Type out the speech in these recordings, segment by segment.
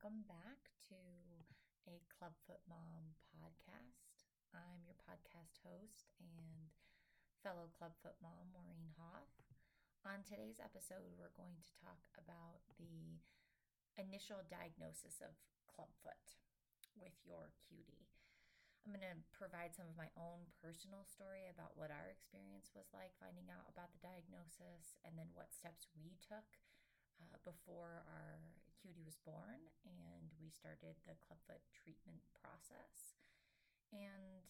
Welcome back to a Clubfoot Mom podcast. I'm your podcast host and fellow Clubfoot mom, Maureen Hoff. On today's episode, we're going to talk about the initial diagnosis of clubfoot with your cutie. I'm going to provide some of my own personal story about what our experience was like finding out about the diagnosis and then what steps we took uh, before our cutie was born and we started the clubfoot treatment process. And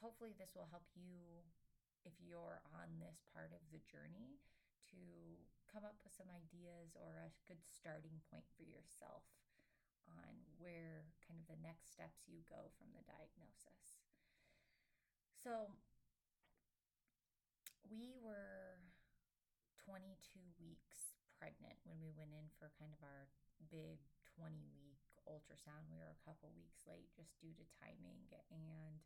hopefully, this will help you if you're on this part of the journey to come up with some ideas or a good starting point for yourself on where kind of the next steps you go from the diagnosis. So, we were 22 weeks pregnant when we went in for kind of our big 20 week ultrasound. We were a couple weeks late just due to timing. And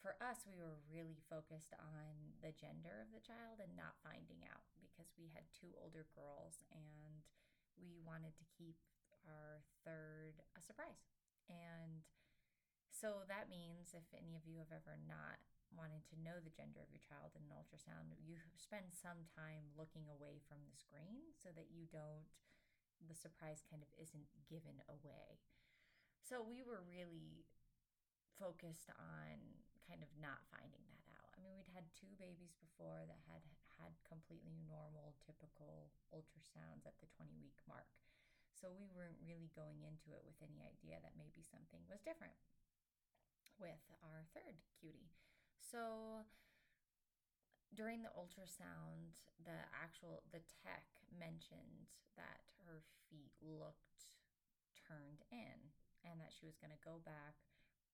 for us, we were really focused on the gender of the child and not finding out because we had two older girls and we wanted to keep our third a surprise. And so that means if any of you have ever not wanted to know the gender of your child in an ultrasound, you spend some time looking away from the screen so that you don't, the surprise kind of isn't given away. So we were really focused on kind of not finding that out. I mean, we'd had two babies before that had had completely normal, typical ultrasounds at the 20 week mark. So we weren't really going into it with any idea that maybe something was different with our third cutie. So during the ultrasound, the actual the tech mentioned that her feet looked turned in and that she was going to go back,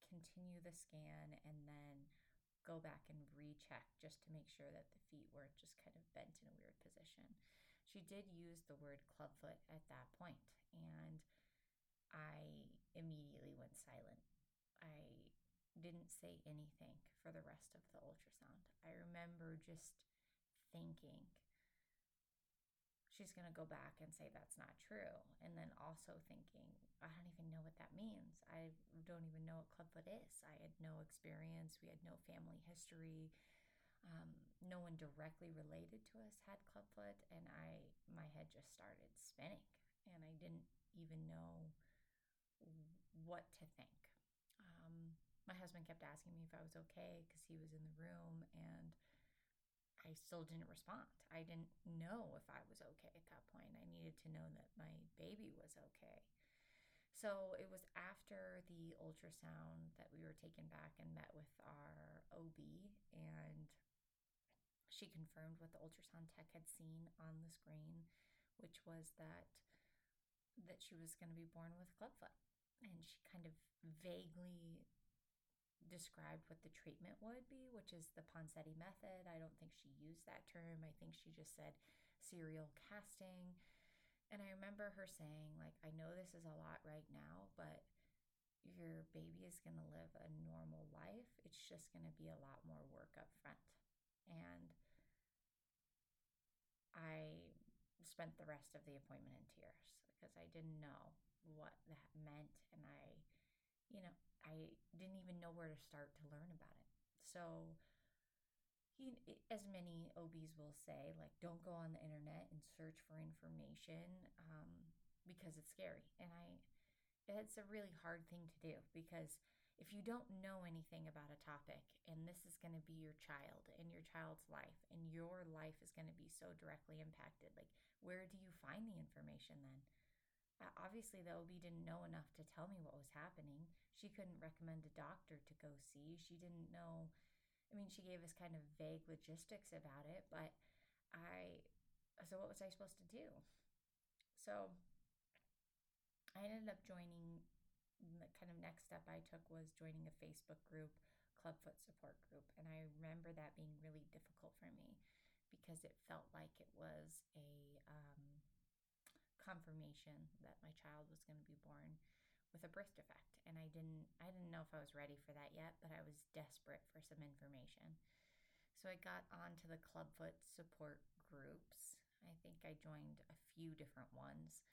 continue the scan and then go back and recheck just to make sure that the feet weren't just kind of bent in a weird position. She did use the word clubfoot at that point and I immediately went silent. I didn't say anything for the rest of the ultrasound. I remember just thinking, she's going to go back and say that's not true. And then also thinking, I don't even know what that means. I don't even know what clubfoot is. I had no experience, we had no family history. Um, no one directly related to us had clubfoot and i my head just started spinning and i didn't even know what to think my husband kept asking me if I was okay because he was in the room and I still didn't respond. I didn't know if I was okay at that point. I needed to know that my baby was okay. So it was after the ultrasound that we were taken back and met with our OB, and she confirmed what the ultrasound tech had seen on the screen, which was that that she was going to be born with clubfoot. And she kind of vaguely described what the treatment would be, which is the Ponseti method. I don't think she used that term. I think she just said serial casting. And I remember her saying, like, I know this is a lot right now, but your baby is going to live a normal life. It's just going to be a lot more work up front. And I spent the rest of the appointment in tears because I didn't know what that meant. And I, you know, I didn't even know where to start to learn about it. So, he, as many OBs will say, like, don't go on the internet and search for information um, because it's scary. And I, it's a really hard thing to do because if you don't know anything about a topic and this is going to be your child and your child's life and your life is going to be so directly impacted, like, where do you find the information then? Obviously the OB didn't know enough to tell me what was happening. She couldn't recommend a doctor to go see. She didn't know. I mean, she gave us kind of vague logistics about it, but I so what was I supposed to do? So I ended up joining the kind of next step I took was joining a Facebook group, Clubfoot support group, and I remember that being really difficult for me because it felt like it was a um, confirmation that my child was going to be born with a birth defect and I didn't I didn't know if I was ready for that yet, but I was desperate for some information. So I got onto the Clubfoot support groups. I think I joined a few different ones.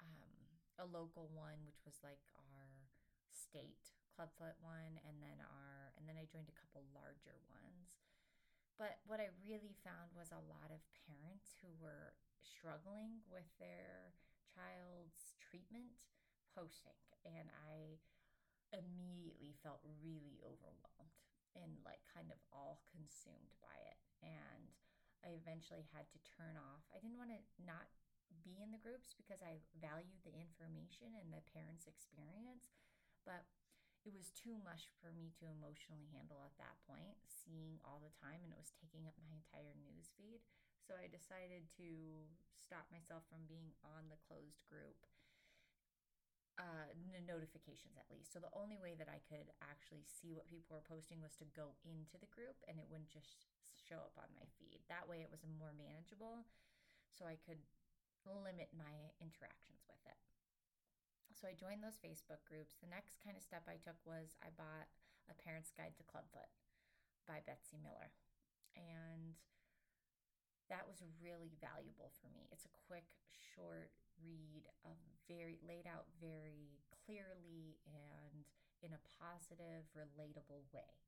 Um, a local one, which was like our state clubfoot one, and then our and then I joined a couple larger ones. But what I really found was a lot of parents who were struggling with their child's treatment posting, and I immediately felt really overwhelmed and like kind of all consumed by it. And I eventually had to turn off. I didn't want to not be in the groups because I valued the information and the parents' experience, but it was too much for me to emotionally handle at that point, seeing all the time, and it was taking up my entire news feed. So I decided to stop myself from being on the closed group uh, notifications at least. So the only way that I could actually see what people were posting was to go into the group and it wouldn't just show up on my feed. That way it was more manageable so I could limit my interactions with it. So I joined those Facebook groups. The next kind of step I took was I bought A Parent's Guide to Clubfoot by Betsy Miller. And that was really valuable for me. It's a quick, short read of very laid out very clearly and in a positive, relatable way.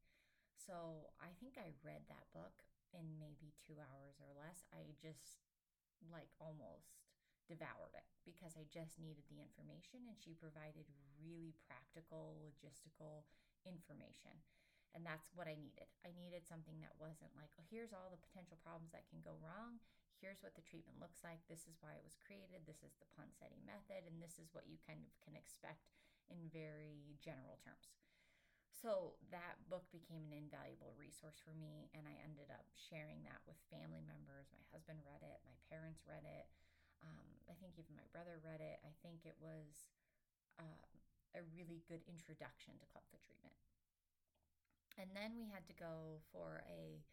So I think I read that book in maybe two hours or less. I just like almost devoured it because I just needed the information and she provided really practical, logistical information. And that's what I needed. I needed something that wasn't like, oh, here's all the potential problems that can go wrong. Here's what the treatment looks like. This is why it was created. This is the Ponseti method. And this is what you kind of can expect in very general terms. So that book became an invaluable resource for me. And I ended up sharing that with family members. My husband read it, my parents read it. Um, I think even my brother read it. I think it was uh, a really good introduction to clubfoot treatment. And then we had to go for a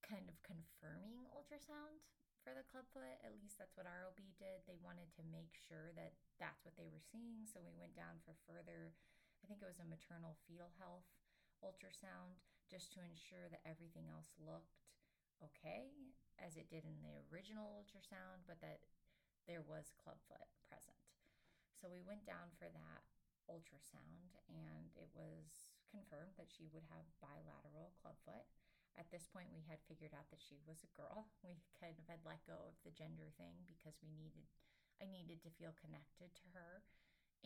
kind of confirming ultrasound for the clubfoot. At least that's what our OB did. They wanted to make sure that that's what they were seeing. So we went down for further, I think it was a maternal fetal health ultrasound, just to ensure that everything else looked okay as it did in the original ultrasound, but that there was clubfoot present. So we went down for that ultrasound and it was confirmed that she would have bilateral clubfoot. At this point, we had figured out that she was a girl. We kind of had let go of the gender thing because we needed, I needed to feel connected to her,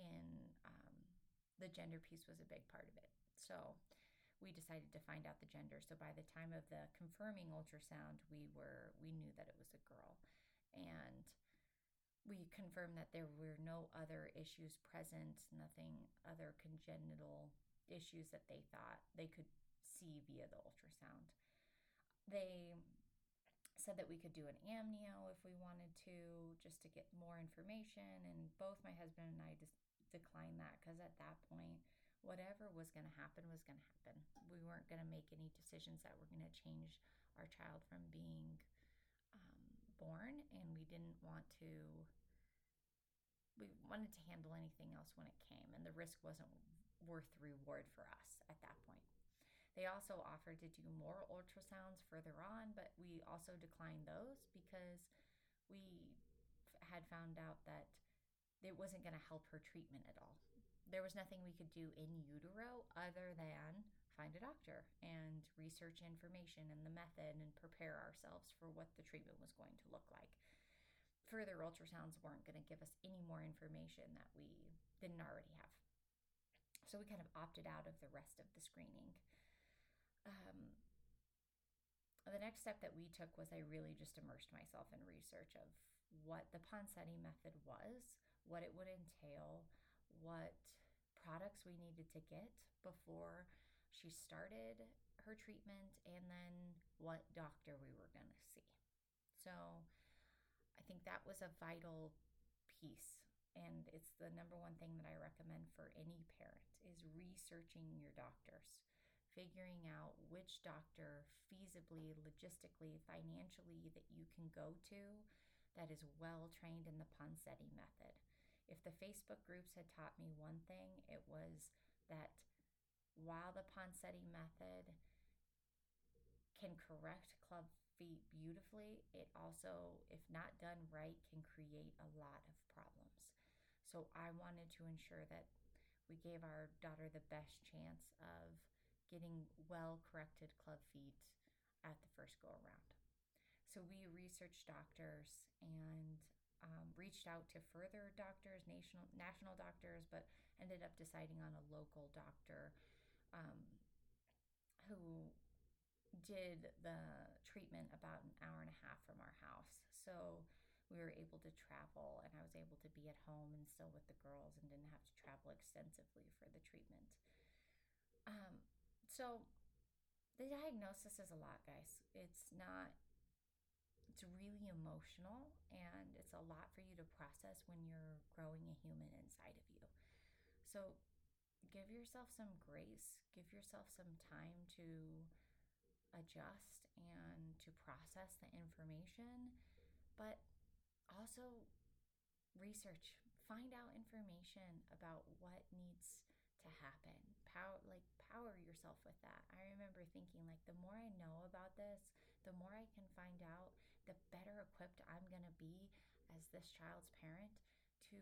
and um, the gender piece was a big part of it. So we decided to find out the gender. So by the time of the confirming ultrasound, we were we knew that it was a girl, and we confirmed that there were no other issues present, nothing other congenital issues that they thought they could see via the ultrasound. They said that we could do an amnio if we wanted to, just to get more information. And both my husband and I just declined that because at that point, whatever was going to happen was going to happen. We weren't going to make any decisions that were going to change our child from being um, born, and we didn't want to. We wanted to handle anything else when it came, and the risk wasn't worth the reward for us at that point. They also offered to do more ultrasounds further on, but we also declined those because we had found out that it wasn't going to help her treatment at all. There was nothing we could do in utero other than find a doctor and research information and the method and prepare ourselves for what the treatment was going to look like. Further ultrasounds weren't going to give us any more information that we didn't already have. So we kind of opted out of the rest of the screening. Um, the next step that we took was I really just immersed myself in research of what the Ponseti method was, what it would entail, what products we needed to get before she started her treatment, and then what doctor we were going to see. So I think that was a vital piece and it's the number one thing that I recommend for any parent is researching your doctors figuring out which doctor feasibly logistically financially that you can go to that is well trained in the Ponseti method if the Facebook groups had taught me one thing it was that while the Ponseti method can correct club feet beautifully, it also, if not done right, can create a lot of problems. So I wanted to ensure that we gave our daughter the best chance of getting well corrected club feet at the first go around. So we researched doctors and um, reached out to further doctors, national national doctors, but ended up deciding on a local doctor um, who did the treatment about an hour and a half from our house. So we were able to travel and I was able to be at home and still with the girls and didn't have to travel extensively for the treatment. Um, so the diagnosis is a lot, guys. It's not, it's really emotional and it's a lot for you to process when you're growing a human inside of you. So give yourself some grace, give yourself some time to adjust and to process the information, but also research, find out information about what needs to happen. Power like power yourself with that. I remember thinking like the more I know about this, the more I can find out, the better equipped I'm going to be as this child's parent to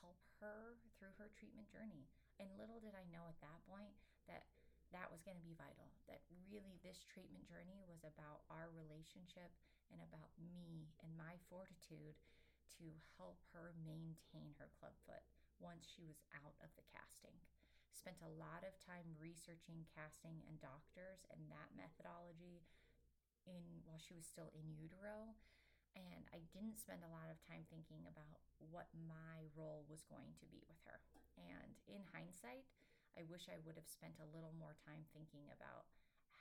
help her through her treatment journey. And little did I know at that point that that was going to be vital. That really this treatment journey was about our relationship and about me and my fortitude to help her maintain her clubfoot once she was out of the casting. Spent a lot of time researching casting and doctors and that methodology in while she was still in utero and I didn't spend a lot of time thinking about what my role was going to be with her. And in hindsight, I wish I would have spent a little more time thinking about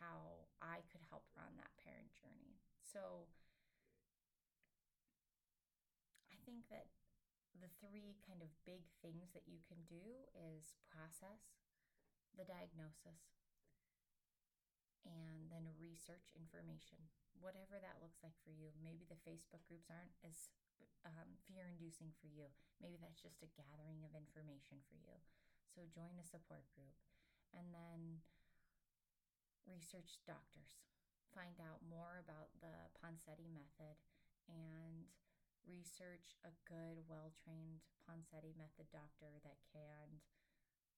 how I could help her on that parent journey. So I think that the three kind of big things that you can do is process the diagnosis and then research information, whatever that looks like for you. Maybe the Facebook groups aren't as um, fear inducing for you. Maybe that's just a gathering of information for you. So join a support group and then research doctors. Find out more about the Ponseti method and research a good, well trained Ponseti method doctor that can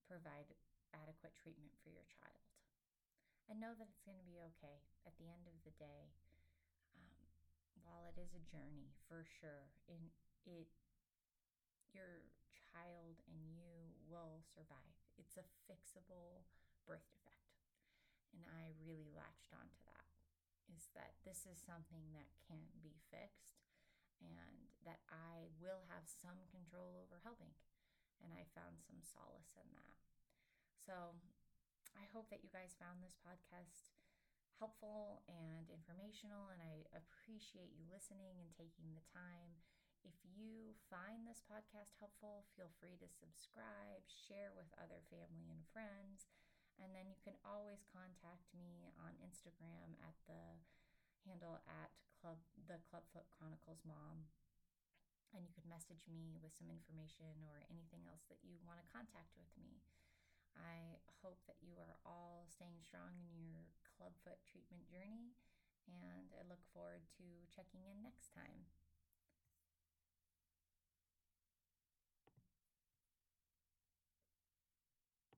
provide adequate treatment for your child. And know that it's going to be okay. At the end of the day, um, while it is a journey for sure, in it your child and you will survive. It's a fixable birth defect. And I really latched onto that is that this is something that can be fixed and that I will have some control over helping. And I found some solace in that. So I hope that you guys found this podcast helpful and informational, and I appreciate you listening and taking the time. If you find this podcast helpful, feel free to subscribe, share with other family and friends, and then you can always contact me on Instagram at the handle at club the Clubfoot Chronicles Mom. And you could message me with some information or anything else that you want to contact with me. I hope that you are all staying strong in your clubfoot treatment journey, and I look forward to checking in next time.